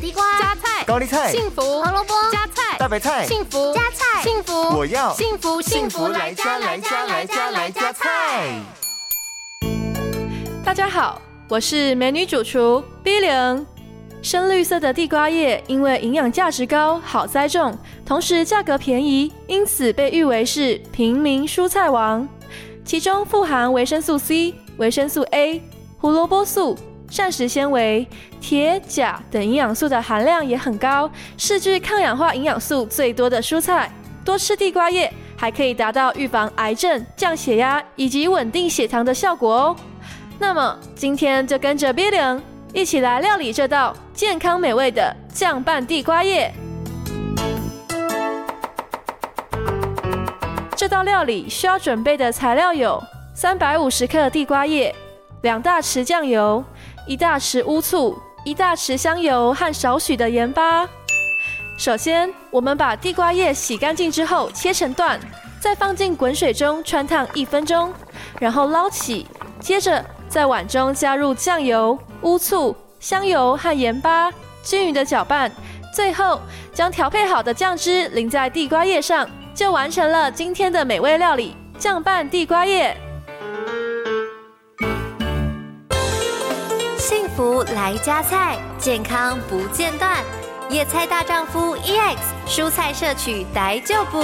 地瓜、加菜、高丽菜、幸福、胡萝卜、加菜、大白菜、幸福、加菜、幸福，我要幸福幸福来加来加来加来加菜。大家好，我是美女主厨 B 零。深绿色的地瓜叶因为营养价值高、好栽种，同时价格便宜，因此被誉为是平民蔬菜王。其中富含维生素 C、维生素 A、胡萝卜素、膳食纤维、铁、钾等营养素的含量也很高，是具抗氧化营养素最多的蔬菜。多吃地瓜叶还可以达到预防癌症、降血压以及稳定血糖的效果哦。那么今天就跟着 Billon 一起来料理这道健康美味的酱拌地瓜叶。这道料理需要准备的材料有：三百五十克地瓜叶、两大匙酱油、一大匙乌醋、一大匙香油和少许的盐巴。首先，我们把地瓜叶洗干净之后切成段，再放进滚水中汆烫一分钟，然后捞起。接着，在碗中加入酱油、乌醋、香油和盐巴，均匀的搅拌。最后，将调配好的酱汁淋在地瓜叶上。就完成了今天的美味料理——酱拌地瓜叶。福来加菜，健康不间断。野菜大丈夫 EX，蔬菜摄取逮就补。